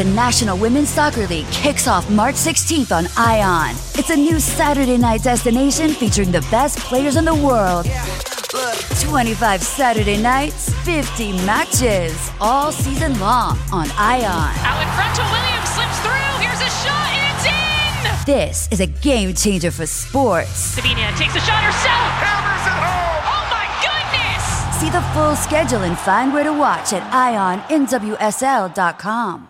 The National Women's Soccer League kicks off March 16th on ION. It's a new Saturday night destination featuring the best players in the world. 25 Saturday nights, 50 matches, all season long on ION. Out in front to Williams, slips through. Here's a shot, and it's in! This is a game changer for sports. Sabina takes a shot herself. Hammers it home. Oh my goodness! See the full schedule and find where to watch at IONNWSL.com.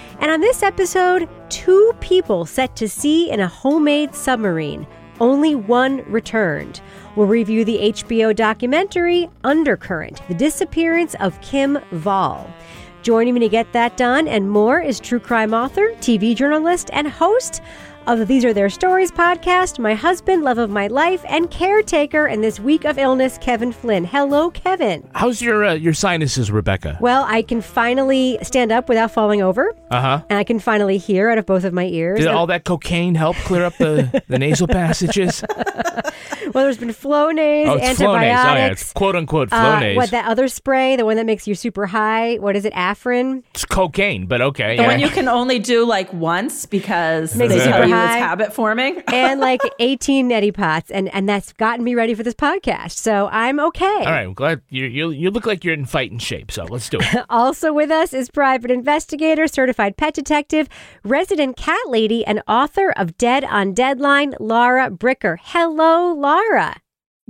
And on this episode, two people set to sea in a homemade submarine. Only one returned. We'll review the HBO documentary Undercurrent The Disappearance of Kim Wall. Joining me to get that done and more is true crime author, TV journalist, and host of the These Are Their Stories podcast, my husband, love of my life, and caretaker in this week of illness, Kevin Flynn. Hello, Kevin. How's your uh, your sinuses, Rebecca? Well, I can finally stand up without falling over, Uh huh. and I can finally hear out of both of my ears. Did all that cocaine help clear up the, the nasal passages? well, there's been Flonase, Oh, it's antibiotics. Flonase. Oh, yeah, it's quote unquote uh, what that other spray, the one that makes you super high? What is it, Afrin? it's cocaine, but okay. The yeah. one you can only do like once because Makes you super high. It's habit forming. and like 18 neti pots, and and that's gotten me ready for this podcast. So I'm okay. All right, I'm glad you you you look like you're in fighting shape. So let's do it. Also with us is private investigator, certified pet detective, resident cat lady, and author of Dead on Deadline, Laura Bricker. Hello, Laura.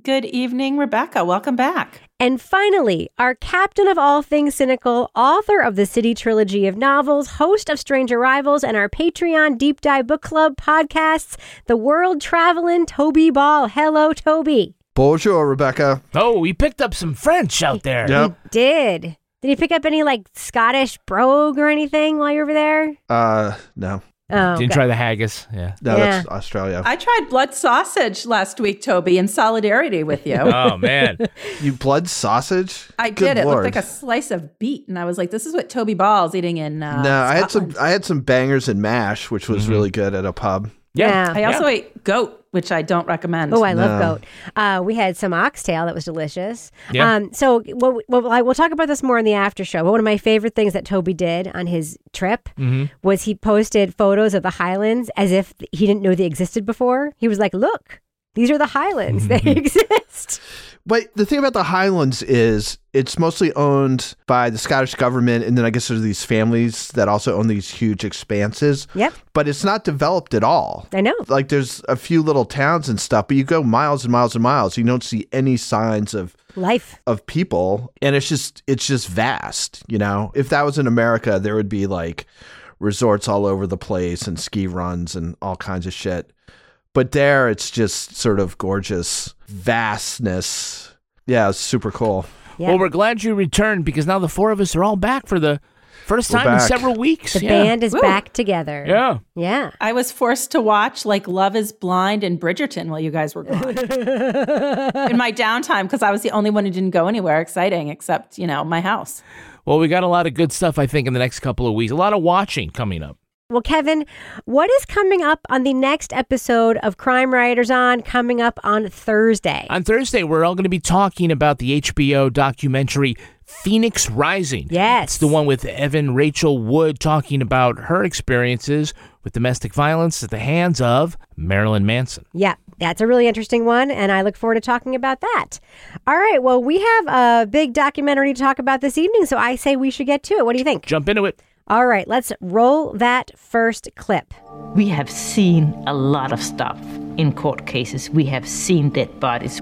Good evening, Rebecca. Welcome back. And finally, our captain of all things cynical, author of the City Trilogy of novels, host of Strange Arrivals, and our Patreon Deep Dive Book Club podcasts, the world traveling Toby Ball. Hello, Toby. Bonjour, Rebecca. Oh, we picked up some French out there. Yep. Did. Did you pick up any like Scottish brogue or anything while you were over there? Uh, no. Oh, Didn't okay. try the haggis. Yeah. No, Yeah. that's Australia. I tried blood sausage last week, Toby, in solidarity with you. Oh man. you blood sausage? I Good did. It looked like a slice of beet, and I was like, "This is what Toby Ball's eating in." Uh, no, I had some. I had some bangers and mash, which was Mm-hmm. really good at a pub. Yeah. I also ate goat, which I don't recommend. Oh, I love No. goat. Uh, we had some oxtail that was delicious. Yeah. Um, so well, well, I, we'll talk about this more in the after show. But one of my favorite things that Toby did on his trip Mm-hmm. was he posted photos of the Highlands as if he didn't know they existed before. He was like, "Look, these are the Highlands. They exist." But the thing about the Highlands is it's mostly owned by the Scottish government, and then I guess there's these families that also own these huge expanses. Yep, But it's not developed at all. I know. Like there's a few little towns and stuff, but you go miles and miles and miles, you don't see any signs of Life. of people and it's just it's just vast you know if that was in america there would be like resorts all over the place and ski runs and all kinds of shit but there it's just sort of gorgeous vastness yeah it's super cool Yeah. Well, we're glad you returned because now the four of us are all back for the first time in several weeks. The yeah. band is Woo. back together. Yeah. Yeah. I was forced to watch like Love Is Blind and Bridgerton while you guys were gone in my downtime because I was the only one who didn't go anywhere exciting except you know my house. Well, we got a lot of good stuff, I think, in the next couple of weeks. A lot of watching coming up. Well, Kevin, what is coming up on the next episode of Crime Writers On coming up on Thursday? On Thursday, we're all going to be talking about the HBO documentary Phoenix Rising. Yes. It's the one with Evan Rachel Wood talking about her experiences with domestic violence at the hands of Marilyn Manson. Yeah, that's a really interesting one, and I look forward to talking about that. All right, well, we have a big documentary to talk about this evening, so I say we should get to it. What do you think? Jump into it. All right, let's roll that first clip. We have seen a lot of stuff in court cases. We have seen dead bodies.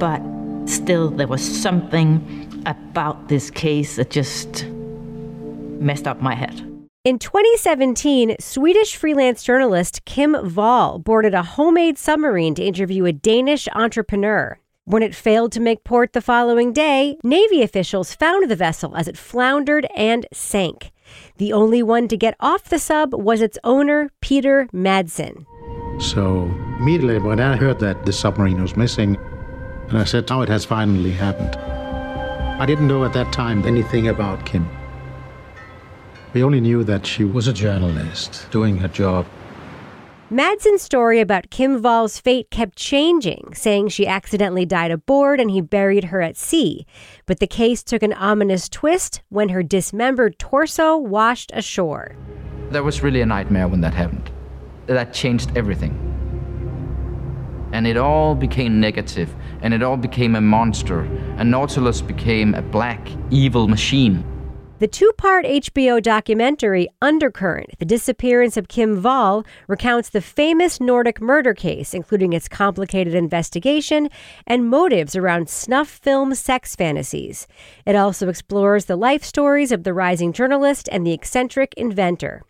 But still, there was something about this case that just messed up my head. In 2017, Swedish freelance journalist Kim Wall boarded a homemade submarine to interview a Danish entrepreneur. When it failed to make port the following day, Navy officials found the vessel as it floundered and sank. The only one to get off the sub was its owner, Peter Madsen. So immediately when I heard that the submarine was missing, and I said, now it has finally happened. I didn't know at that time anything about Kim. We only knew that she was a journalist doing her job. Madsen's story about Kim Wall's fate kept changing, saying she accidentally died aboard and he buried her at sea. But the case took an ominous twist when her dismembered torso washed ashore. That was really a nightmare when that happened. That changed everything. And it all became negative, and it all became a monster, and Nautilus became a black, evil machine. The two part HBO documentary Undercurrent The Disappearance of Kim Wall recounts the famous Nordic murder case, including its complicated investigation and motives around snuff film sex fantasies. It also explores the life stories of the rising journalist and the eccentric inventor.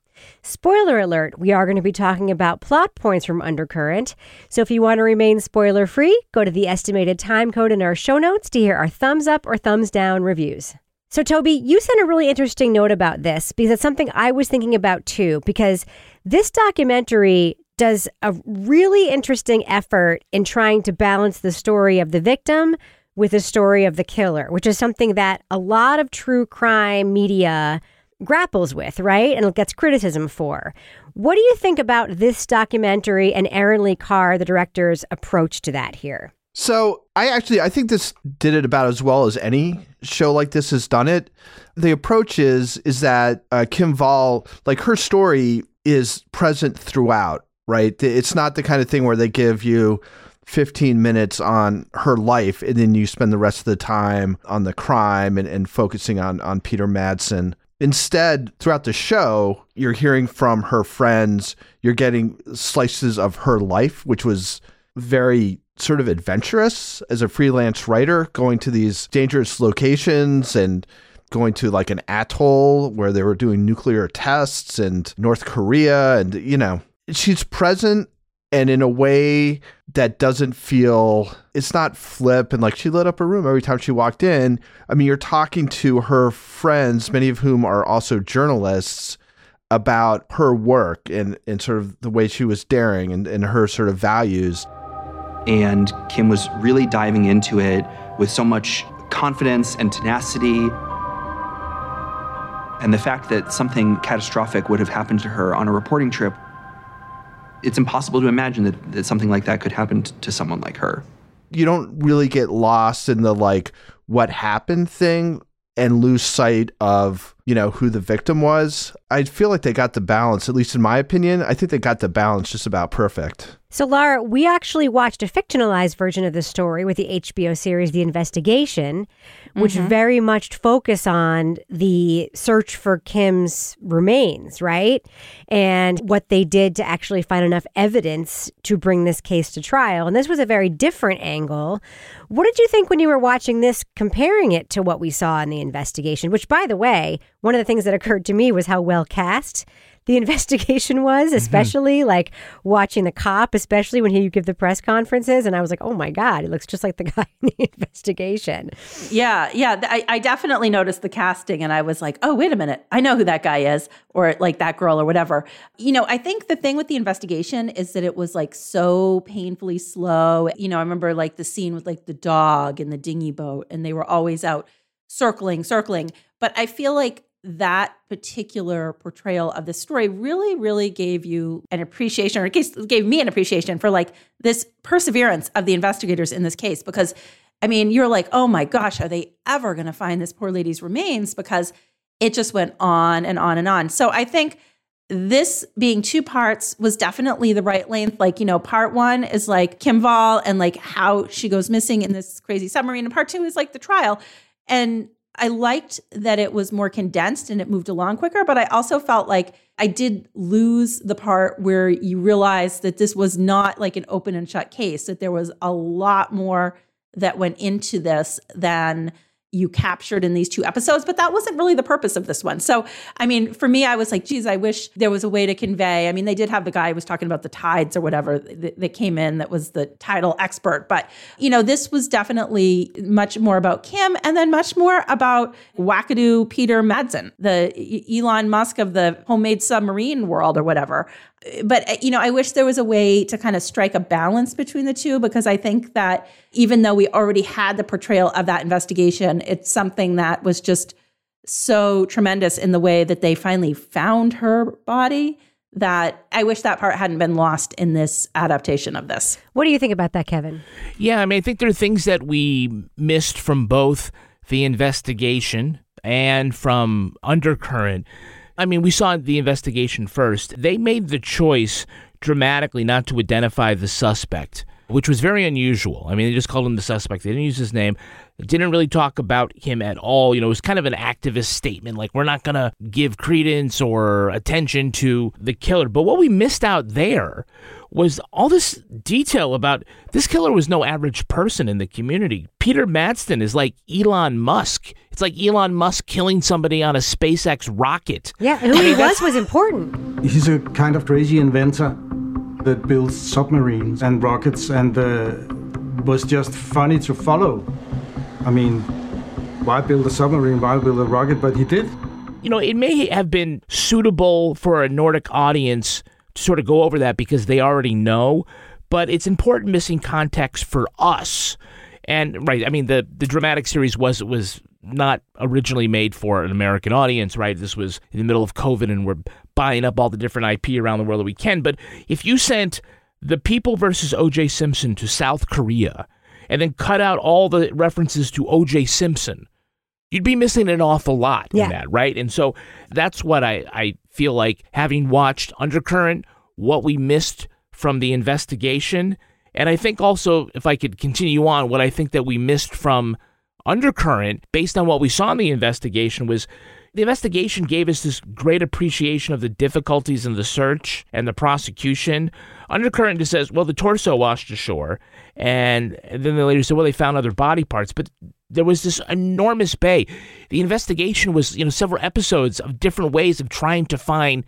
Spoiler alert, we are going to be talking about plot points from Undercurrent. So if you want to remain spoiler free, go to the estimated time code in our show notes to hear our thumbs up or thumbs down reviews. So, Toby, you sent a really interesting note about this because it's something I was thinking about too. Because this documentary does a really interesting effort in trying to balance the story of the victim with the story of the killer, which is something that a lot of true crime media grapples with, right? And gets criticism for. What do you think about this documentary and Erin Lee Carr, the director's approach to that here? So I actually I think this did it about as well as any show like this has done it. The approach is is that uh, Kim Wall, like her story, is present throughout. Right, it's not the kind of thing where they give you 15 minutes on her life and then you spend the rest of the time on the crime and, and focusing on on Peter Madsen. Instead, throughout the show, you're hearing from her friends, you're getting slices of her life, which was very sort of adventurous as a freelance writer, going to these dangerous locations and going to like an atoll where they were doing nuclear tests and North Korea. And, you know, she's present and in a way that doesn't feel it's not flip and like she lit up a room every time she walked in. I mean, you're talking to her friends, many of whom are also journalists about her work and, and sort of the way she was daring and, and her sort of values. And Kim was really diving into it with so much confidence and tenacity. And the fact that something catastrophic would have happened to her on a reporting trip, it's impossible to imagine that, that something like that could happen t- to someone like her. You don't really get lost in the like what happened thing and lose sight of you know who the victim was i feel like they got the balance at least in my opinion i think they got the balance just about perfect so, Laura, we actually watched a fictionalized version of the story with the HBO series The Investigation, which mm-hmm. very much focus on the search for Kim's remains, right? And what they did to actually find enough evidence to bring this case to trial. And this was a very different angle. What did you think when you were watching this, comparing it to what we saw in the investigation? Which, by the way, one of the things that occurred to me was how well cast the investigation was, mm-hmm. especially mm-hmm. like watching the cop, especially when he give the press conferences. And I was like, oh my God, he looks just like the guy in the investigation. Yeah, yeah. I, I definitely noticed the casting and I was like, oh, wait a minute. I know who that guy is, or like that girl, or whatever. You know, I think the thing with the investigation is that it was like so painfully slow. You know, I remember like the scene with like the dog and the dinghy boat, and they were always out circling, circling. But I feel like that particular portrayal of the story really, really gave you an appreciation, or at least gave me an appreciation for like this perseverance of the investigators in this case. Because, I mean, you're like, oh my gosh, are they ever going to find this poor lady's remains? Because it just went on and on and on. So I think this being two parts was definitely the right length. Like, you know, part one is like Kim Wall and like how she goes missing in this crazy submarine, and part two is like the trial. And I liked that it was more condensed and it moved along quicker, but I also felt like I did lose the part where you realize that this was not like an open and shut case, that there was a lot more that went into this than you captured in these two episodes, but that wasn't really the purpose of this one. So, I mean, for me, I was like, geez, I wish there was a way to convey. I mean, they did have the guy who was talking about the tides or whatever that, that came in that was the tidal expert, but you know, this was definitely much more about Kim and then much more about wackadoo Peter Madsen, the Elon Musk of the homemade submarine world or whatever but uh, you know, I wish there was a way to kind of strike a balance between the two because I think that even though we already had the portrayal of that investigation, it's something that was just so tremendous in the way that they finally found her body that I wish that part hadn't been lost in this adaptation of this. What do you think about that, Kevin? Yeah, I mean, I think there are things that we missed from both the investigation and from Undercurrent I mean, we saw the investigation first. They made the choice dramatically not to identify the suspect, which was very unusual. I mean, they just called him the suspect. They didn't use his name. They didn't really talk about him at all. You know, it was kind of an activist statement like, we're not going to give credence or attention to the killer. But what we missed out there was all this detail about this killer was no average person in the community. Peter Madsen is like Elon Musk. It's like Elon Musk killing somebody on a SpaceX rocket. Yeah, who he was was important. He's a kind of crazy inventor that builds submarines and rockets and uh, was just funny to follow. I mean, why build a submarine? Why build a rocket? But he did. You know, it may have been suitable for a Nordic audience to sort of go over that because they already know, but it's important missing context for us. And right, I mean the the dramatic series was was not originally made for an American audience, right? This was in the middle of COVID and we're buying up all the different IP around the world that we can. But if you sent the People versus OJ Simpson to South Korea and then cut out all the references to OJ Simpson, you'd be missing an awful lot yeah. in that, right? And so that's what I, I feel like having watched Undercurrent, what we missed from the investigation. And I think also, if I could continue on, what I think that we missed from Undercurrent, based on what we saw in the investigation, was the investigation gave us this great appreciation of the difficulties in the search and the prosecution. Undercurrent just says, well, the torso washed ashore. And, then they later said, well, they found other body parts. But there was this enormous bay. The investigation was, you know, several episodes of different ways of trying to find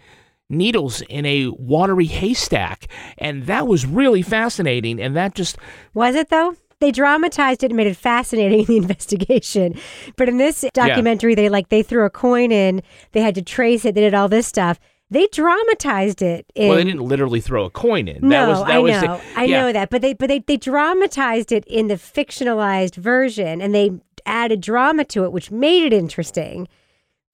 needles in a watery haystack. And that was really fascinating. And that just. Was it, though? They dramatized it and made it fascinating in the investigation. But in this documentary, yeah. they like they threw a coin in, they had to trace it, they did all this stuff. They dramatized it. In, well, they didn't literally throw a coin in. No, that was, that I was know, the, I know that, but they but they they dramatized it in the fictionalized version, and they added drama to it, which made it interesting.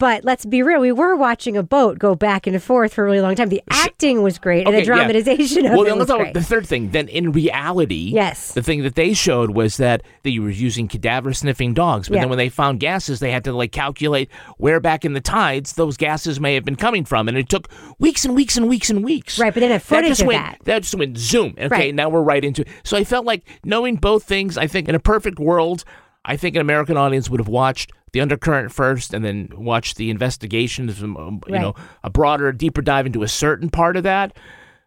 But let's be real, we were watching a boat go back and forth for a really long time. The acting was great, okay, and the dramatization yeah. well, it was great. The third thing, then in reality, yes, the thing that they showed was that they were using cadaver sniffing dogs. But yeah. then when they found gases, they had to like calculate where back in the tides those gases may have been coming from, and it took weeks and weeks and weeks and weeks. Right, but then a footage that just of went, that. That just went zoom. Okay, right. now we're right into it. So I felt like knowing both things. I think in a perfect world, I think an American audience would have watched the undercurrent first and then watched the investigations, um, you right. know, a broader, deeper dive into a certain part of that.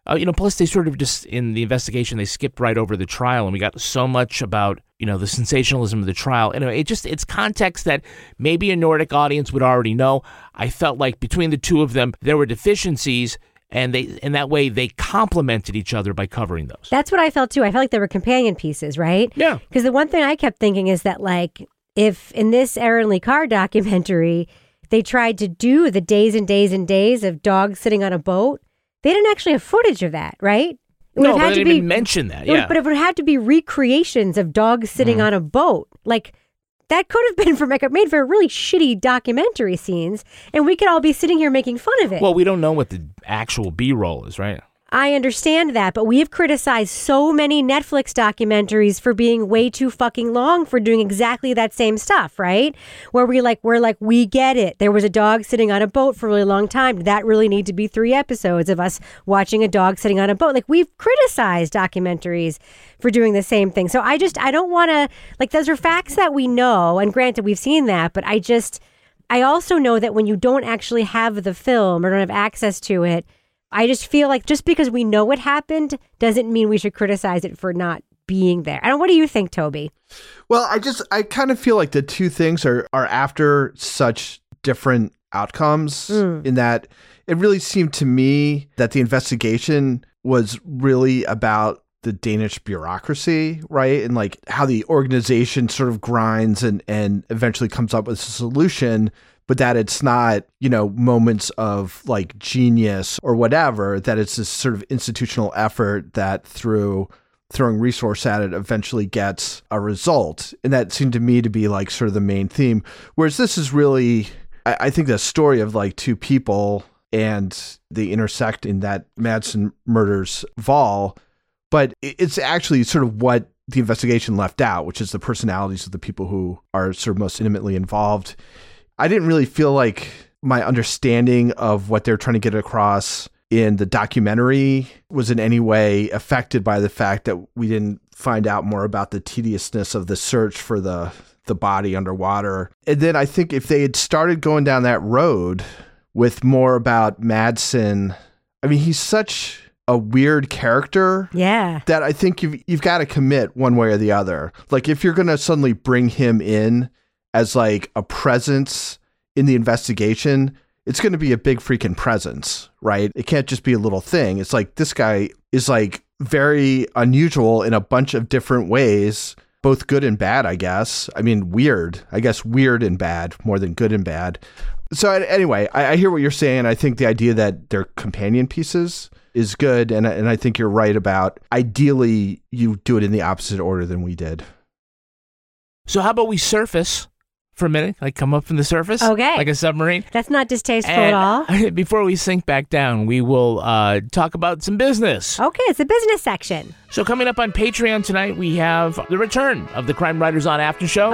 Uh, you know, plus they sort of just in the investigation they skipped right over the trial, and we got so much about you know the sensationalism of the trial. Anyway, it just it's context that maybe a Nordic audience would already know. I felt like between the two of them there were deficiencies, and they in that way they complemented each other by covering those. That's what I felt too. I felt like they were companion pieces, right? Yeah. Because the one thing I kept thinking is that like if in this Erin Lee Carr documentary, they tried to do the days and days and days of dogs sitting on a boat, they didn't actually have footage of that, right? It no, they didn't be, even mention that. Yeah, but it would have to be recreations of dogs sitting mm. on a boat. Like that could have been for make made for really shitty documentary scenes, and we could all be sitting here making fun of it. Well, we don't know what the actual B roll is, right? I understand that, but we have criticized so many Netflix documentaries for being way too fucking long for doing exactly that same stuff, right? Where we like we're like we get it. There was a dog sitting on a boat for a really long time. Did that really need to be 3 episodes of us watching a dog sitting on a boat? Like we've criticized documentaries for doing the same thing. So I just I don't want to like those are facts that we know and granted we've seen that, but I just I also know that when you don't actually have the film or don't have access to it, I just feel like just because we know what happened doesn't mean we should criticize it for not being there. And what do you think, Toby? Well, I just I kind of feel like the two things are are after such different outcomes Mm. in that it really seemed to me that the investigation was really about the Danish bureaucracy, right? And like how the organization sort of grinds and and eventually comes up with a solution, but that it's not, you know, moments of like genius or whatever, that it's this sort of institutional effort that through throwing resource at it eventually gets a result. And that seemed to me to be like sort of the main theme. Whereas this is really, I, I think, the story of like two people and they intersect in that Madsen murders Wall. But it's actually sort of what the investigation left out, which is the personalities of the people who are sort of most intimately involved. I didn't really feel like my understanding of what they're trying to get across in the documentary was in any way affected by the fact that we didn't find out more about the tediousness of the search for the the body underwater. And then I think if they had started going down that road with more about Madsen, I mean he's such a weird character Yeah. that I think you've you've got to commit one way or the other. Like if you're going to suddenly bring him in as like a presence in the investigation, it's going to be a big freaking presence, right? It can't just be a little thing. It's like this guy is like very unusual in a bunch of different ways, both good and bad, I guess. I mean, weird. I guess weird and bad more than good and bad. So anyway, I, I hear what you're saying. I think the idea that they're companion pieces is good, and and I think you're right about ideally you do it in the opposite order than we did. So how about we surface for a minute, like come up from the surface, Okay. like a submarine. That's not distasteful at all. Before we sink back down, we will uh, talk about some business. Okay, it's the business section. So coming up on Patreon tonight, we have the return of the Crime Writers on After Show.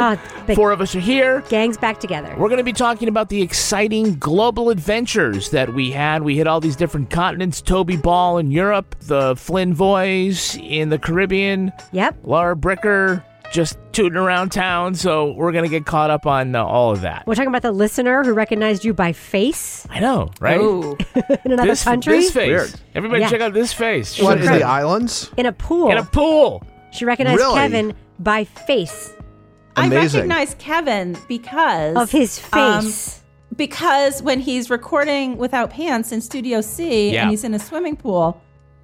The- Four of us are here. Gangs back together. We're going to be talking about the exciting global adventures that we had. We hit all these different continents Toby Ball in Europe, the Flynn Boys in the Caribbean, Yep. Laura Bricker just tooting around town. So we're going to get caught up on uh, all of that. We're talking about the listener who recognized you by face I know, right? Ooh. in another this, country this face. Weird. Everybody Yeah. check out this face. What in She's the islands? in a pool. in a pool. she recognized Really? Kevin by face I Amazing. recognize Kevin because of his um, face. because when he's recording without pants in Studio C Yeah. and he's in a swimming pool,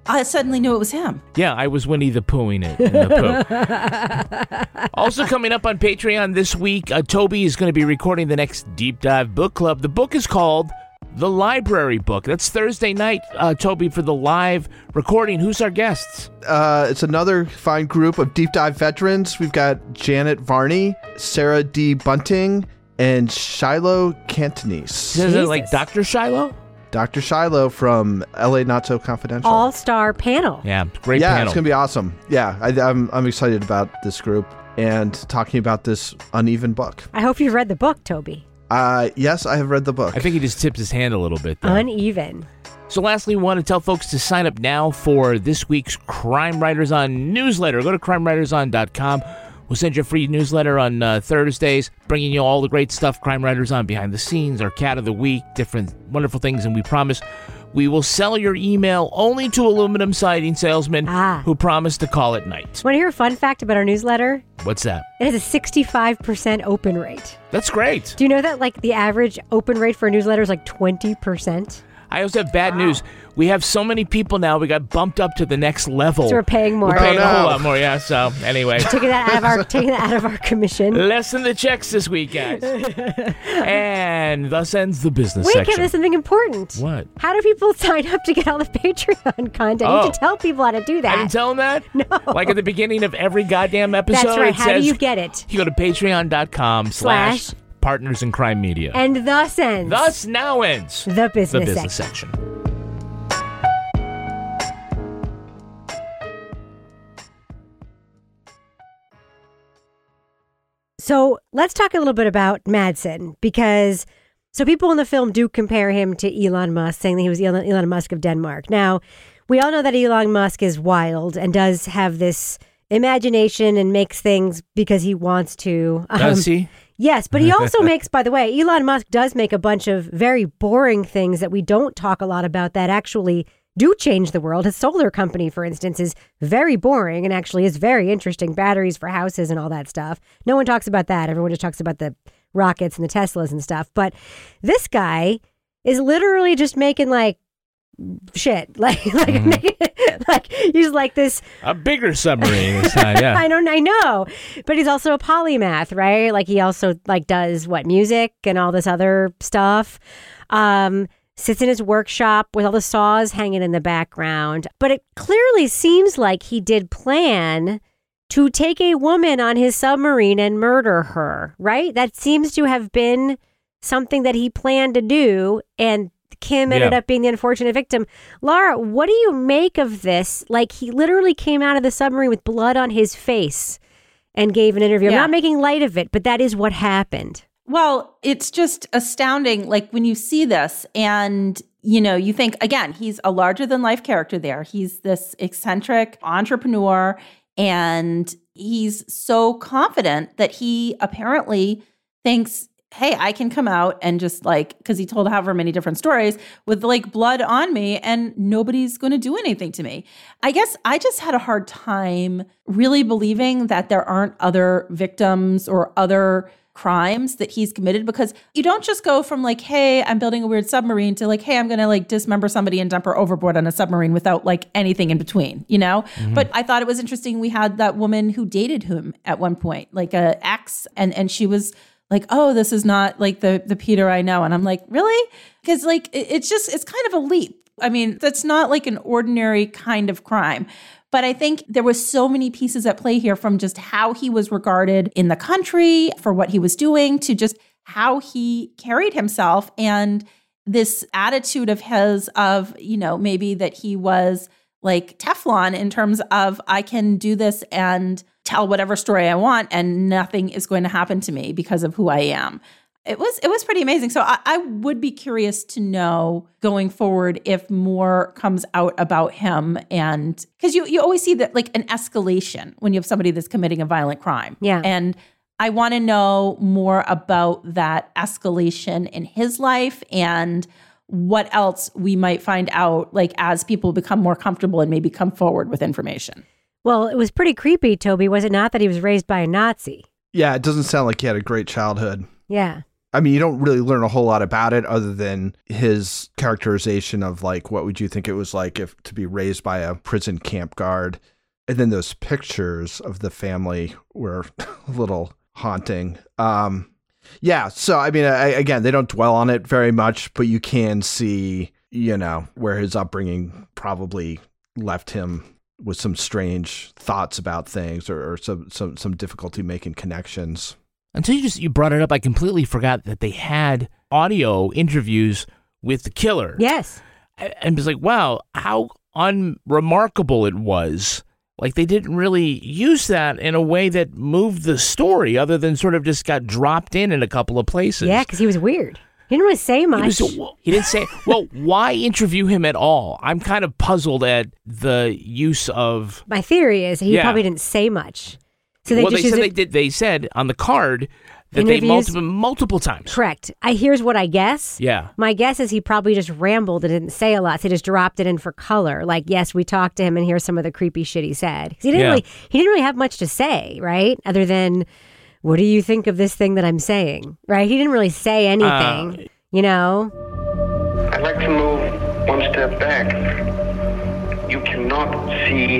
I suddenly knew it was him. Yeah, I was Winnie the Poohing it in the poo. also coming up on Patreon this week, uh, Toby is going to be recording the next deep dive book club. The book is called The Library Book. That's Thursday night, uh, Toby, for the live recording. Who's our guests? Uh, it's another fine group of deep dive veterans. We've got Janet Varney, Sarah D. Bunting, and Shiloh Catanese. Is it like Dr. Shiloh? Dr. Shiloh from LA Not So Confidential. All star panel. Yeah, great yeah, panel. it's gonna be awesome. Yeah, I, I'm I'm excited about this group and talking about this uneven book. I hope you've read the book, Toby. Uh, yes, I have read the book. I think he just tipped his hand a little bit. There. Uneven. So, lastly, we want to tell folks to sign up now for this week's Crime Writers On newsletter. Go to crimewriterson.com. We'll send you a free newsletter on uh, Thursdays, bringing you all the great stuff Crime Writers On behind the scenes, our cat of the week, different wonderful things. And we promise we will sell your email only to aluminum siding salesmen Ah. who promise to call at night. Want to hear a fun fact about our newsletter? What's that? It has a 65% open rate. That's great. Do you know that like the average open rate for a newsletter is like 20%? I also have bad news. We have so many people now, we got bumped up to the next level. So we're paying more. We're paying Oh, a whole oh, lot more, yeah. So, anyway. taking that out of our taking that out of our commission. Less than the checks this week, guys. and thus ends the business Wait, section. Kevin, there's something important. What? How do people sign up to get all the Patreon content? You Oh. need to oh. tell people how to do that. I that. didn't tell them that? No. Like at the beginning of every goddamn episode. That's right. it How says do you get it? You go to patreon.com slash Slash. Partners in crime media. And thus ends thus now ends the business, the business, section. section. So let's talk a little bit about Madsen because so people in the film do compare him to Elon Musk, saying that he was Elon, Elon Musk of Denmark. Now, we all know that Elon Musk is wild and does have this imagination and makes things because he wants to. Um, Does he? Yes, but he also makes, by the way, Elon Musk does make a bunch of very boring things that we don't talk a lot about that actually do change the world. His solar company, for instance, is very boring and actually is very interesting. Batteries for houses and all that stuff. No one talks about that. Everyone just talks about the rockets and the Teslas and stuff. But this guy is literally just making like shit. Like, like, like he's like this. A bigger submarine this time, yeah. I don't. I know, but he's also a polymath, right? Like he also like does what music and all this other stuff. Um, sits in his workshop with all the saws hanging in the background. But it clearly seems like he did plan to take a woman on his submarine and murder her, right? That seems to have been something that he planned to do. And Kim ended Yeah. up being the unfortunate victim. Laura, what do you make of this? Like, he literally came out of the submarine with blood on his face and gave an interview. I'm not making light of it, but that is what happened. Well, it's just astounding. Like when you see this and you know, you think again, he's a larger than life character there. He's this eccentric entrepreneur and he's so confident that he apparently thinks, hey, I can come out and just like, because he told however many different stories with like blood on me and nobody's going to do anything to me. I guess I just had a hard time really believing that there aren't other victims or other crimes that he's committed because you don't just go from like hey i'm building a weird submarine to like hey i'm gonna like dismember somebody and dump her overboard on a submarine without like anything in between you know mm-hmm. but i thought it was interesting we had that woman who dated him at one point like a ex and and she was like oh this is not like the the peter i know. And i'm like really? Because like it- it's just it's kind of a leap. I mean that's not like an ordinary kind of crime. But I think there was so many pieces at play here from just how he was regarded in the country for what he was doing to just how he carried himself and this attitude of his of, you know, maybe that he was like Teflon in terms of I can do this and tell whatever story I want and nothing is going to happen to me because of who I am. It was it was pretty amazing. So I, I would be curious to know going forward if more comes out about him and because you you always see that like an escalation when you have somebody that's committing a violent crime. Yeah. And I want to know more about that escalation in his life and what else we might find out like as people become more comfortable and maybe come forward with information. Well, it was pretty creepy, Toby, was it not, that he was raised by a Nazi? Yeah, it doesn't sound like he had a great childhood. Yeah. I mean, you don't really learn a whole lot about it other than his characterization of like what would you think it was like if to be raised by a prison camp guard. And then those pictures of the family were a little haunting. Um yeah, so I mean, I, again, they don't dwell on it very much, but you can see, you know, where his upbringing probably left him with some strange thoughts about things or, or some, some some difficulty making connections. Until you just you brought it up, I completely forgot that they had audio interviews with the killer. Yes. I- and was like, wow, how unremarkable it was. Like they didn't really use that in a way that moved the story, other than sort of just got dropped in in a couple of places. Yeah, because he was weird. He didn't really say He, much. was, he didn't say, well, why interview him at all? I'm kind of puzzled at the use of. My theory is he Yeah. probably didn't say much. So they well, just they said it- they did. They said on the card that they multiple multiple times. Correct. I here's what I guess. Yeah. My guess is he probably just rambled and didn't say a lot. So he just dropped it in for color. Like, yes, we talked to him, and here's some of the creepy shit he said. he didn't Yeah. really he didn't really have much to say, right? Other than, what do you think of this thing that I'm saying? Right? He didn't really say anything. Uh, you know. I'd like to move one step back. You cannot see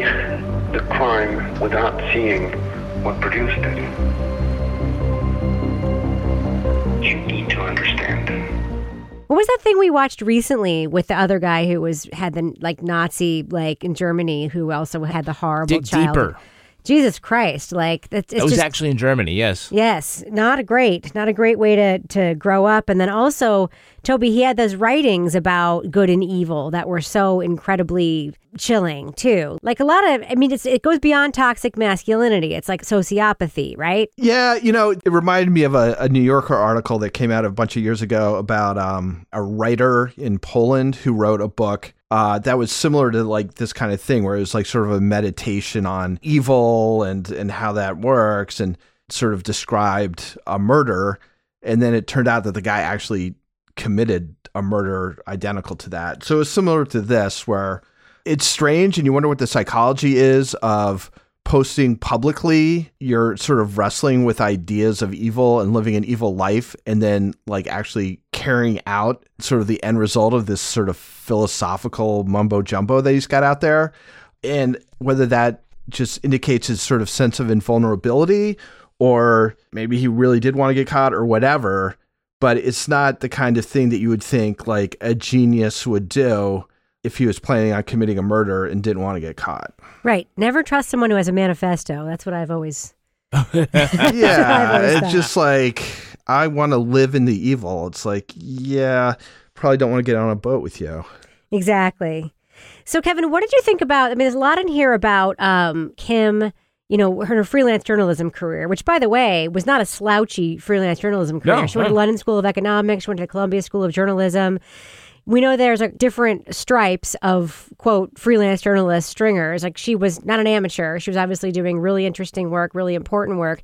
the crime without seeing what produced it. You need to understand. What was that thing we watched recently with the other guy who was had the like Nazi like in Germany who also had the horrible Dig child. deeper. Jesus Christ! Like that's it's That was just, actually in Germany. Yes. Yes, not a great, not a great way to to grow up. And then also, Toby, he had those writings about good and evil that were so incredibly chilling too. Like a lot of, I mean, it's it goes beyond toxic masculinity. It's like sociopathy, right? Yeah, you know, it reminded me of a, a New Yorker article that came out a bunch of years ago about um, a writer in Poland who wrote a book uh, that was similar to like this kind of thing, where it was like sort of a meditation on evil and and how that works, and sort of described a murder, and then it turned out that the guy actually committed a murder identical to that. So it's similar to this, where it's strange and you wonder what the psychology is of posting publicly you're sort of wrestling with ideas of evil and living an evil life and then like actually carrying out sort of the end result of this sort of philosophical mumbo jumbo that he's got out there. And whether that just indicates his sort of sense of invulnerability or maybe he really did want to get caught or whatever but it's not the kind of thing that you would think like a genius would do if he was planning on committing a murder and didn't want to get caught. Right. Never trust someone who has a manifesto. That's what I've always. yeah, it's just like I want to live in the evil. It's like, yeah, probably don't want to get on a boat with you. Exactly. So, Kevin, what did you think about? I mean, there's a lot in here about um, Kim. You know, her freelance journalism career, which, by the way, was not a slouchy freelance journalism career. No, she went to no. London School of Economics. She went to the Columbia School of Journalism. We know there's different stripes of quote freelance journalist stringers. Like she was not an amateur. She was obviously doing really interesting work, really important work.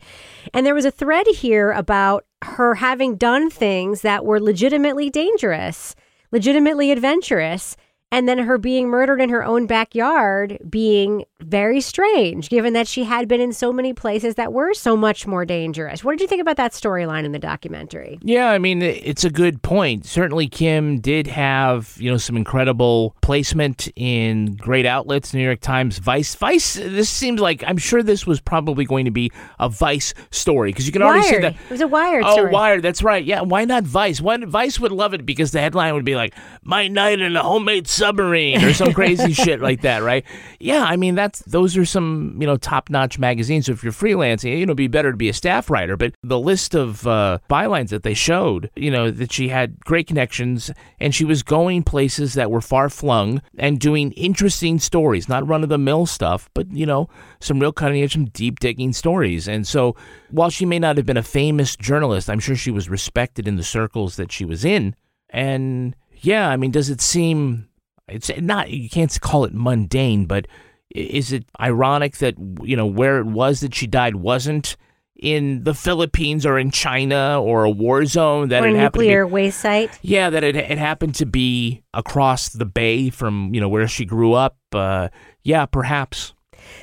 And there was a thread here about her having done things that were legitimately dangerous, legitimately adventurous, and then her being murdered in her own backyard being very strange, given that she had been in so many places that were so much more dangerous. What did you think about that storyline in the documentary? Yeah, I mean, it's a good point. Certainly, Kim did have, you know, some incredible placement in great outlets, New York Times, Vice. Vice, this seems like, I'm sure this was probably going to be a Vice story because you can already see that. It was a Wired Oh, story. Wired, that's right. Yeah, why not Vice? Why, Vice would love it because the headline would be like, My Night in a Homemade Submarine or some crazy shit like that, right? Yeah, I mean, that's those are some, you know, top notch magazines. So if you're freelancing, you know, it'd be better to be a staff writer. But the list of uh, bylines that they showed, you know, that she had great connections and she was going places that were far flung and doing interesting stories, not run of the mill stuff, but, you know, some real cutting edge, some deep digging stories. And so while she may not have been a famous journalist, I'm sure she was respected in the circles that she was in. And yeah, I mean, does it seem it's not you can't call it mundane, but is it ironic that you know where it was that she died wasn't in the Philippines or in China or a war zone that or a it happened to be- nuclear waste site? yeah, that it it happened to be across the bay from you know where she grew up. Uh, yeah, perhaps.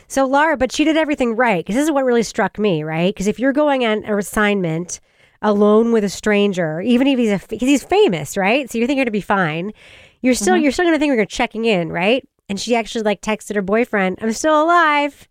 So Laura, but she did everything right because this is what really struck me, right? Because if you're going on an assignment alone with a stranger, even if he's a he's famous, right? So you're thinking you're gonna be fine. You're still you're still gonna think you're checking in, right? And she actually like texted her boyfriend, "I'm still alive,"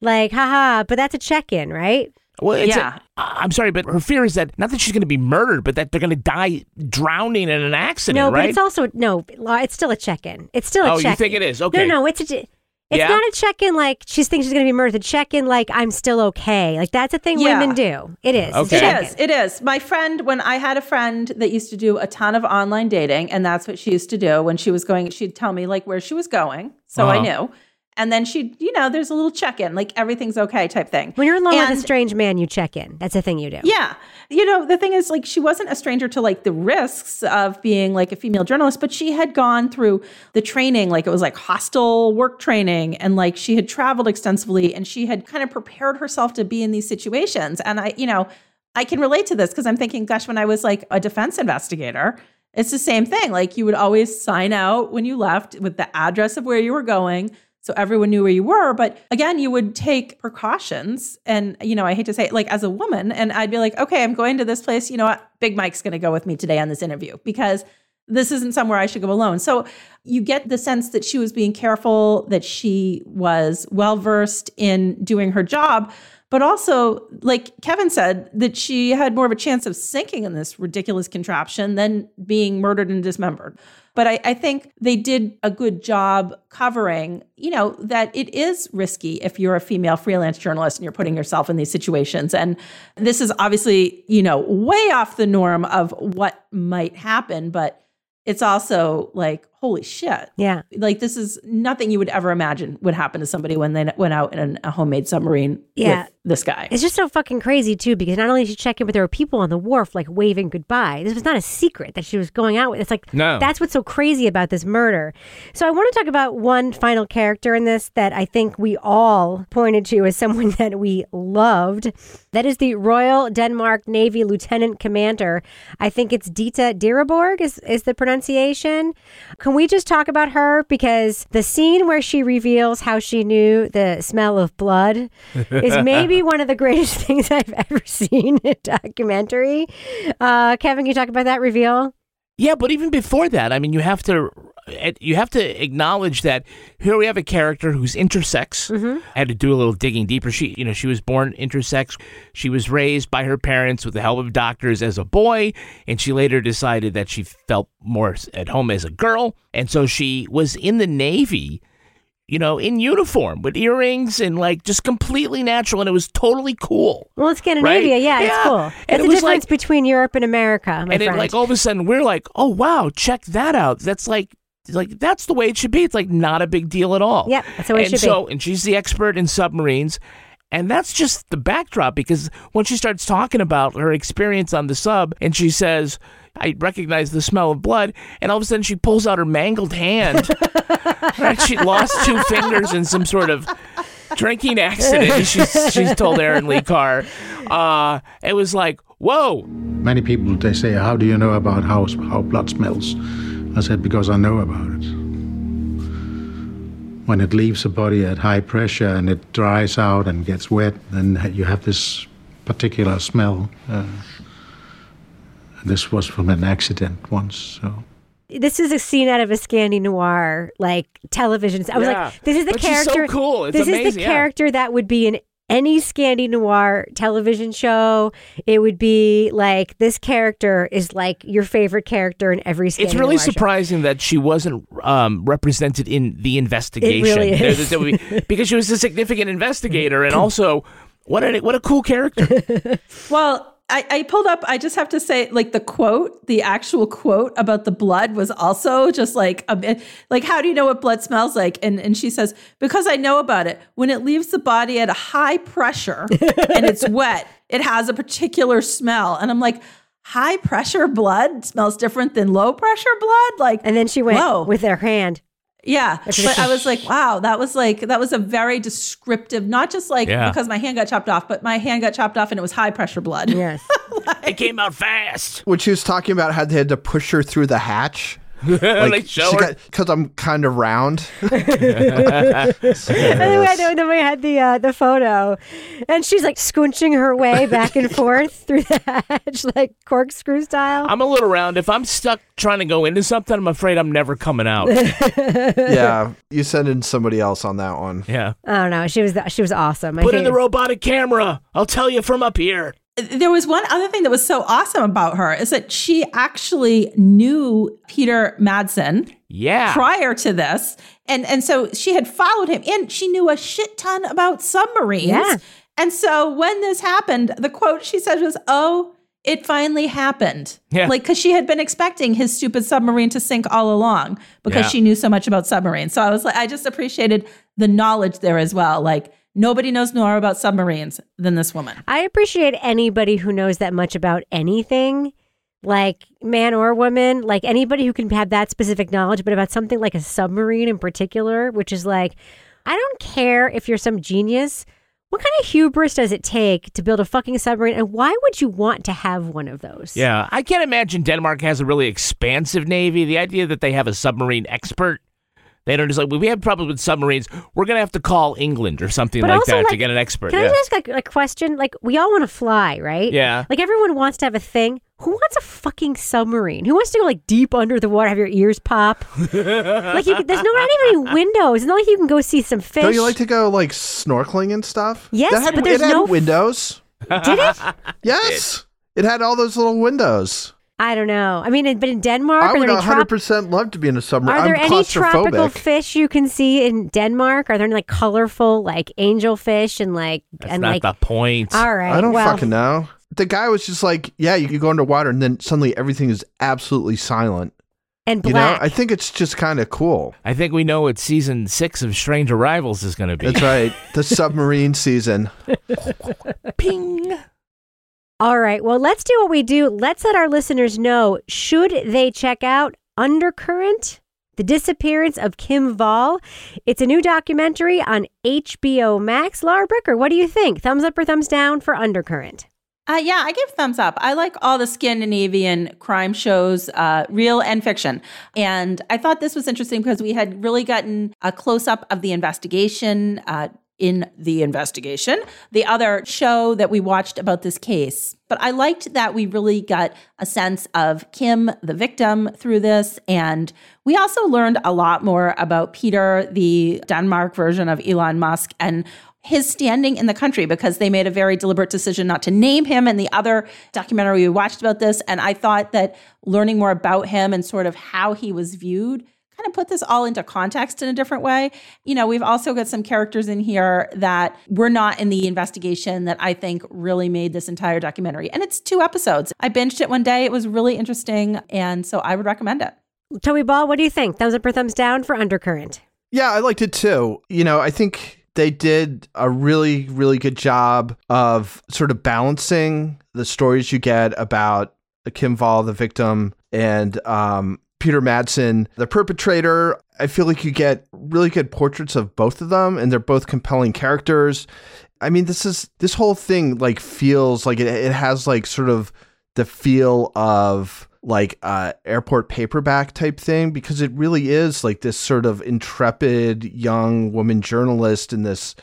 like haha. But that's a check in, right? Well, it's Yeah. A, I'm sorry, but her fear is that not that she's going to be murdered, but that they're going to die drowning in an accident, no, right? but it's also no. It's still a check in. It's still a Oh, you check. think it is? Okay. No, no, it's a. It's Yeah? not a check in like she thinks she's going to be murdered. The check in like I'm still okay. Like that's a thing Yeah. women do. It is. It's Okay. It check-in. is. It is. My friend, when I had a friend that used to do a ton of online dating, and that's what she used to do when she was going, she'd tell me like where she was going. So I Uh-huh. knew. And then she'd, you know, there's a little check in, like everything's okay type thing. When you're in with And- a strange man, you check in. That's the thing you do. Yeah. You know, the thing is, like, she wasn't a stranger to like the risks of being like a female journalist, but she had gone through the training, like, it was like hostile work training, and like she had traveled extensively and she had kind of prepared herself to be in these situations. And I, you know, I can relate to this because I'm thinking, gosh, when I was like a defense investigator, it's the same thing. Like, you would always sign out when you left with the address of where you were going. So everyone knew where you were. But again, you would take precautions. And, you know, I hate to say it, like as a woman, and I'd be like, okay, I'm going to this place. You know what? Big Mike's going to go with me today on this interview because this isn't somewhere I should go alone. So you get the sense that she was being careful, that she was well versed in doing her job. But also, like Kevin said, that she had more of a chance of sinking in this ridiculous contraption than being murdered and dismembered. But I, I think they did a good job covering, you know, that it is risky if you're a female freelance journalist and you're putting yourself in these situations. And this is obviously, you know, way off the norm of what might happen, but it's also like, holy shit. Yeah. Like this is nothing you would ever imagine would happen to somebody when they went out in an, a homemade submarine Yeah. with this guy. It's just so fucking crazy too, because not only did she check in, but there were people on the wharf like waving goodbye. This was not a secret that she was going out with. It's like No. that's what's so crazy about this murder. So I want to talk about one final character in this that I think we all pointed to as someone that we loved. That is the Royal Denmark Navy Lieutenant Commander. I think it's Dita Diraborg is is the pronunciation. Can we just talk about her because the scene where she reveals how she knew the smell of blood is maybe one of the greatest things I've ever seen in a documentary. Uh, Kevin, can you talk about that reveal? Yeah, but even before that, I mean, you have to eh, you have to acknowledge that here we have a character who's intersex. I had to do a little digging deeper. She, you know, she was born intersex. She was raised by her parents with the help of doctors as a boy, and she later decided that she felt more at home as a girl, and so she was in the Navy. You know, in uniform with earrings and like just completely natural, and it was totally cool. Well, it's Scandinavia. Right? Yeah, it's Yeah. cool. And That's it the difference like- between Europe and America, my and then friend. like all of a sudden we're like, oh wow, check that out. That's like like that's the way it should be. It's like not a big deal at all. Yep, that's the way it and should be. And she's the expert in submarines. And that's just the backdrop because when she starts talking about her experience on the sub and she says, I recognize the smell of blood, and all of a sudden she pulls out her mangled hand. Right? She lost two fingers in some sort of drinking accident. She's, she's told Erin Lee Carr. Uh, it was like, whoa, Many people they say, "How do you know about how how blood smells?" I said, "Because I know about it. When it leaves the body at high pressure and it dries out and gets wet, then you have this particular smell. Uh, this was from an accident once, so." this is a scene out of a Scandi noir like television. I was Yeah. like, this is the But she's so character. cool. It's this is the yeah. character that would be in any Scandi noir television show. It would be like this character is like your favorite character in every Scandi It's really noir show. surprising that she wasn't um, represented in the investigation. really There- is. there would be- because she was a significant investigator, and also what a what a cool character. Well, I, I pulled up, I just have to say, like the quote, the actual quote about the blood was also just like, a bit, like, how do you know what blood smells like? And, and she says, because I know about it. When it leaves the body at a high pressure and it's wet, it has a particular smell. And I'm like, high pressure blood smells different than low pressure blood? Like, And then she went Whoa. with her hand. Yeah, but I was like, wow, that was like that was a very descriptive, not just like Yeah. because my hand got chopped off, but my hand got chopped off and it was high pressure blood. Yes. it came out fast. When she was talking about how they had to push her through the hatch. They show her. Because I'm kind of round. And then I know then we had the uh, the photo, and she's like squinching her way back and forth through the hatch, like corkscrew style. I'm a little round. If I'm stuck trying to go into something, I'm afraid I'm never coming out. yeah. You send in somebody else on that one. Yeah. I don't know. She was she was awesome. I Put in the robotic camera. I'll tell you from up here. There was one other thing that was so awesome about her is that she actually knew Peter Madsen Yeah. prior to this. And and so she had followed him and she knew a shit ton about submarines. Yeah. And so when this happened, the quote she said was, "Oh, it finally happened." Yeah. Like cuz she had been expecting his stupid submarine to sink all along because Yeah. she knew so much about submarines. So I was like I just appreciated the knowledge there as well. Like nobody knows more about submarines than this woman. I appreciate anybody who knows that much about anything, like man or woman, like anybody who can have that specific knowledge, but about something like a submarine in particular, which is like, I don't care if you're some genius. What kind of hubris does it take to build a fucking submarine? And why would you want to have one of those? Yeah. I can't imagine Denmark has a really expansive navy. The idea that they have a submarine expert. They don't just like we have problems with submarines. We're gonna have to call England or something But like also, that to get an expert. Can yeah. I just ask like, a question? Like, we all want to fly, right? Yeah. Like, everyone wants to have a thing. Who wants a fucking submarine? Who wants to go like deep under the water, have your ears pop? like, you, there's no not even any windows. It's not like you can go see some fish. Don't you like to go like snorkeling and stuff? Yes, had, but there's it had no- windows. Did it? Yes. It had all those little windows. I don't know. I mean, but in Denmark, I would there any, trop- 100% love to be in a submarine. are there I'm any tropical fish you can see in Denmark? Are there any like colorful like angelfish and like That's and not like the point. all right? I don't well, fucking know. The guy was just like, yeah, you could go underwater and then suddenly everything is absolutely silent. And You know. I think it's just kind of cool. I think we know what season six of Strange Arrivals is going to be. That's right. The submarine season. Ping. All right. Well, let's do what we do. Let's let our listeners know should they check out Undercurrent? The Disappearance of Kim Wall. It's a new documentary on HBO Max. Laura Bricker, what do you think? Thumbs up or thumbs down for Undercurrent? Uh, yeah, I give thumbs up. I like all the Scandinavian crime shows, uh, real and fiction. And I thought this was interesting because we had really gotten a close up of the investigation uh, in the investigation, the other show that we watched about this case. But I liked that we really got a sense of Kim, the victim, through this. And we also learned a lot more about Peter, the Denmark version of Elon Musk, and his standing in the country because they made a very deliberate decision not to name him in the other documentary we watched about this. And I thought that learning more about him and sort of how he was viewed kind of put this all into context in a different way. You know, we've also got some characters in here that were not in the investigation that I think really made this entire documentary. And it's two episodes. I binged it one day. It was really interesting. And so I would recommend it. Toby Ball, what do you think? Thumbs up or thumbs down for Undercurrent? Yeah, I liked it too. You know, I think they did a really, really good job of sort of balancing the stories you get about Kim Wall, the victim, and um, Peter Madsen, the perpetrator. I feel like you get really good portraits of both of them, and they're both compelling characters. I mean, this is this whole thing like feels like it, it has like sort of the feel of like uh airport paperback type thing because it really is like this sort of intrepid young woman journalist and this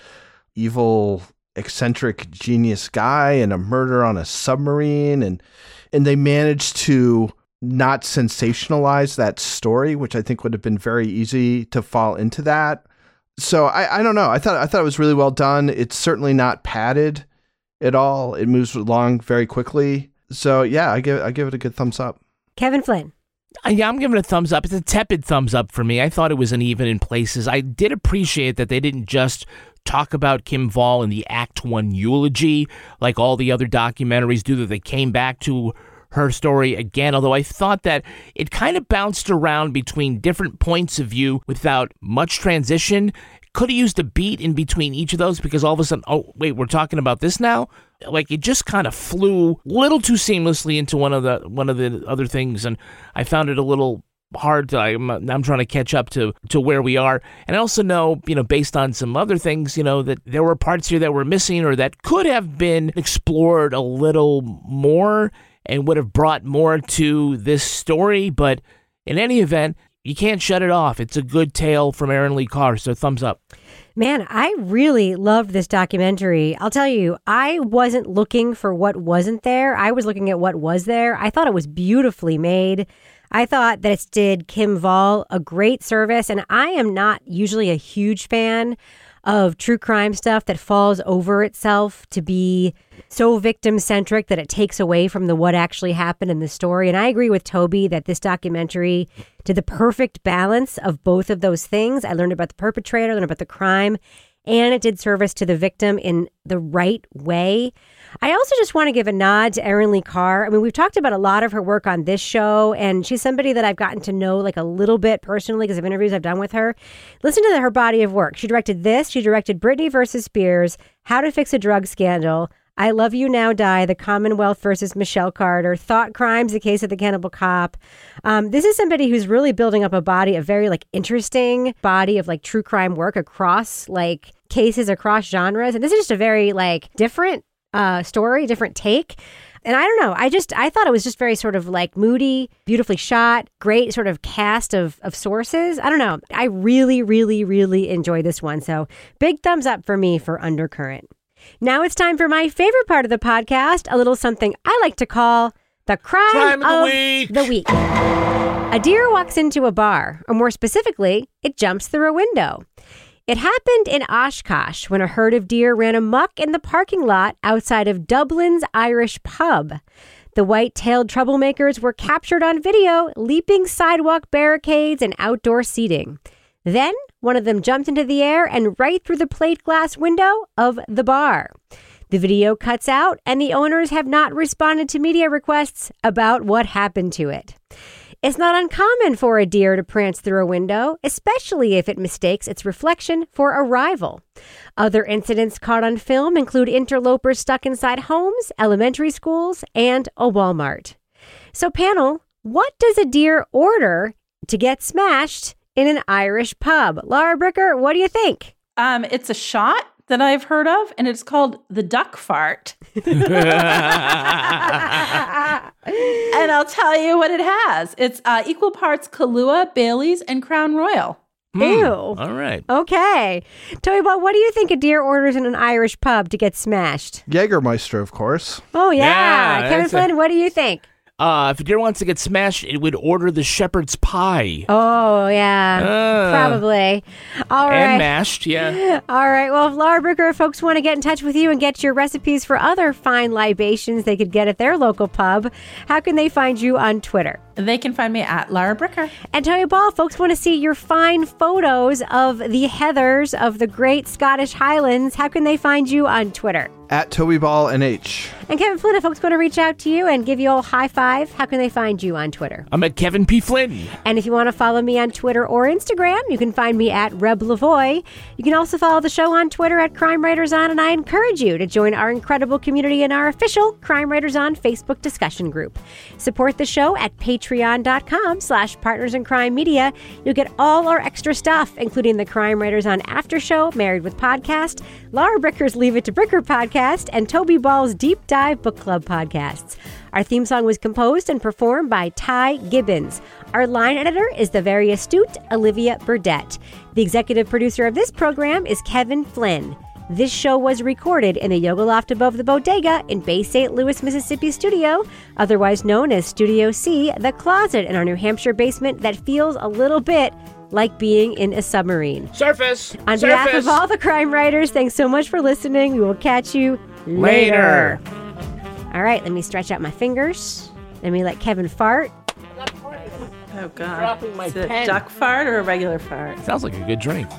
evil eccentric genius guy and a murder on a submarine and and they manage to not sensationalize that story which i think would have been very easy to fall into that so i i don't know i thought i thought it was really well done it's certainly not padded at all it moves along very quickly so yeah i give i give it a good thumbs up Kevin Flynn. Uh, Yeah, I'm giving it a thumbs up. It's a tepid thumbs up for me. I thought it was uneven in places. I did appreciate that they didn't just talk about Kim Wall in the Act One eulogy like all the other documentaries do. That they came back to her story again. Although I thought that it kind of bounced around between different points of view without much transition. Could have used a beat in between each of those because all of a sudden, oh wait, we're talking about this now. Like it just kind of flew a little too seamlessly into one of the one of the other things, and I found it a little hard to I'm, I'm trying to catch up to to where we are and I also know you know based on some other things you know that there were parts here that were missing or that could have been explored a little more and would have brought more to this story but in any event you can't shut it off it's a good tale from Erin Lee Carr so thumbs up Man, I really loved this documentary. I'll tell you, I wasn't looking for what wasn't there. I was looking at what was there. I thought it was beautifully made. I thought that it did Kim Wall a great service. And I am not usually a huge fan of true crime stuff that falls over itself to be so victim centric that it takes away from the what actually happened in the story. And I agree with Toby that this documentary did the perfect balance of both of those things. I learned about the perpetrator, I learned about the crime, and it did service to the victim in the right way. I also just want to give a nod to Erin Lee Carr. I mean, we've talked about a lot of her work on this show, and she's somebody that I've gotten to know like a little bit personally because of interviews I've done with her. Listen to her body of work. She directed this, she directed Britney versus Spears, How to Fix a Drug Scandal, I Love You Now Die, The Commonwealth versus Michelle Carter, Thought Crimes, The Case of the Cannibal Cop. Um, this is somebody who's really building up a body, a very like interesting body of like true crime work across like cases across genres. And this is just a very like different uh, story, different take. And I don't know. I just I thought it was just very sort of like moody, beautifully shot, great sort of cast of of sources. I don't know. I really, really, really enjoyed this one. So big thumbs up for me for Undercurrent. Now it's time for my favorite part of the podcast, a little something I like to call the crime, Crime of the week. the week. A deer walks into a bar, or more specifically, it jumps through a window. It happened in Oshkosh when a herd of deer ran amok in the parking lot outside of Dublin's Irish pub. The white tailed troublemakers were captured on video leaping sidewalk barricades and outdoor seating. Then one of them jumped into the air and right through the plate glass window of the bar. The video cuts out, and the owners have not responded to media requests about what happened to it. It's not uncommon for a deer to prance through a window, especially if it mistakes its reflection for a rival. Other incidents caught on film include interlopers stuck inside homes, elementary schools, and a Walmart. So, panel, what does a deer order to get smashed in an Irish pub? Laura Bricker, what do you think? Um, it's a shot that I've heard of, and it's called the duck fart. and I'll tell you what it has. It's uh, equal parts Kahlua, Bailey's, and Crown Royal. Ew. All right. Okay. Toby Ball, what do you think a deer orders in an Irish pub to get smashed? Jägermeister, of course. Oh, yeah. Yeah, Kevin that's a- Flynn, what do you think? Uh, if a deer wants to get smashed, it would order the shepherd's pie. Oh, yeah. Uh, Probably. All right. And mashed, yeah. All right. Well, if Laura Bricker folks want to get in touch with you and get your recipes for other fine libations they could get at their local pub, how can they find you on Twitter? They can find me at Lara Bricker. And Toby Ball, folks want to see your fine photos of the heathers of the great Scottish Highlands. How can they find you on Twitter? At Toby Ball NH. And Kevin Flynn, if folks want to reach out to you and give you a high five, how can they find you on Twitter? I'm at Kevin P. Flynn. And if you want to follow me on Twitter or Instagram, you can find me at Reb Lavoie. You can also follow the show on Twitter at Crime Writers On, and I encourage you to join our incredible community in our official Crime Writers On Facebook discussion group. Support the show at patreon.com slash partners in crime media. You'll get all our extra stuff, including the Crime Writers On After Show, Married with Podcast, Laura Bricker's Leave It to Bricker podcast, and Toby Ball's Deep Dive Book Club podcasts. Our theme song was composed and performed by Ty Gibbons. Our line editor is the very astute Olivia Burdett. The executive producer of this program is Kevin Flynn. This show was recorded in the Yoga Loft above the Bodega in Bay St. Louis, Mississippi studio, otherwise known as Studio C, the closet in our New Hampshire basement that feels a little bit like being in a submarine. Surface. On Surface. behalf of all the crime writers, thanks so much for listening. We will catch you later. Later. All right, let me stretch out my fingers. Let me let Kevin fart. Oh, God. Dropping my Is it pen. duck fart or a regular fart? Sounds like a good drink.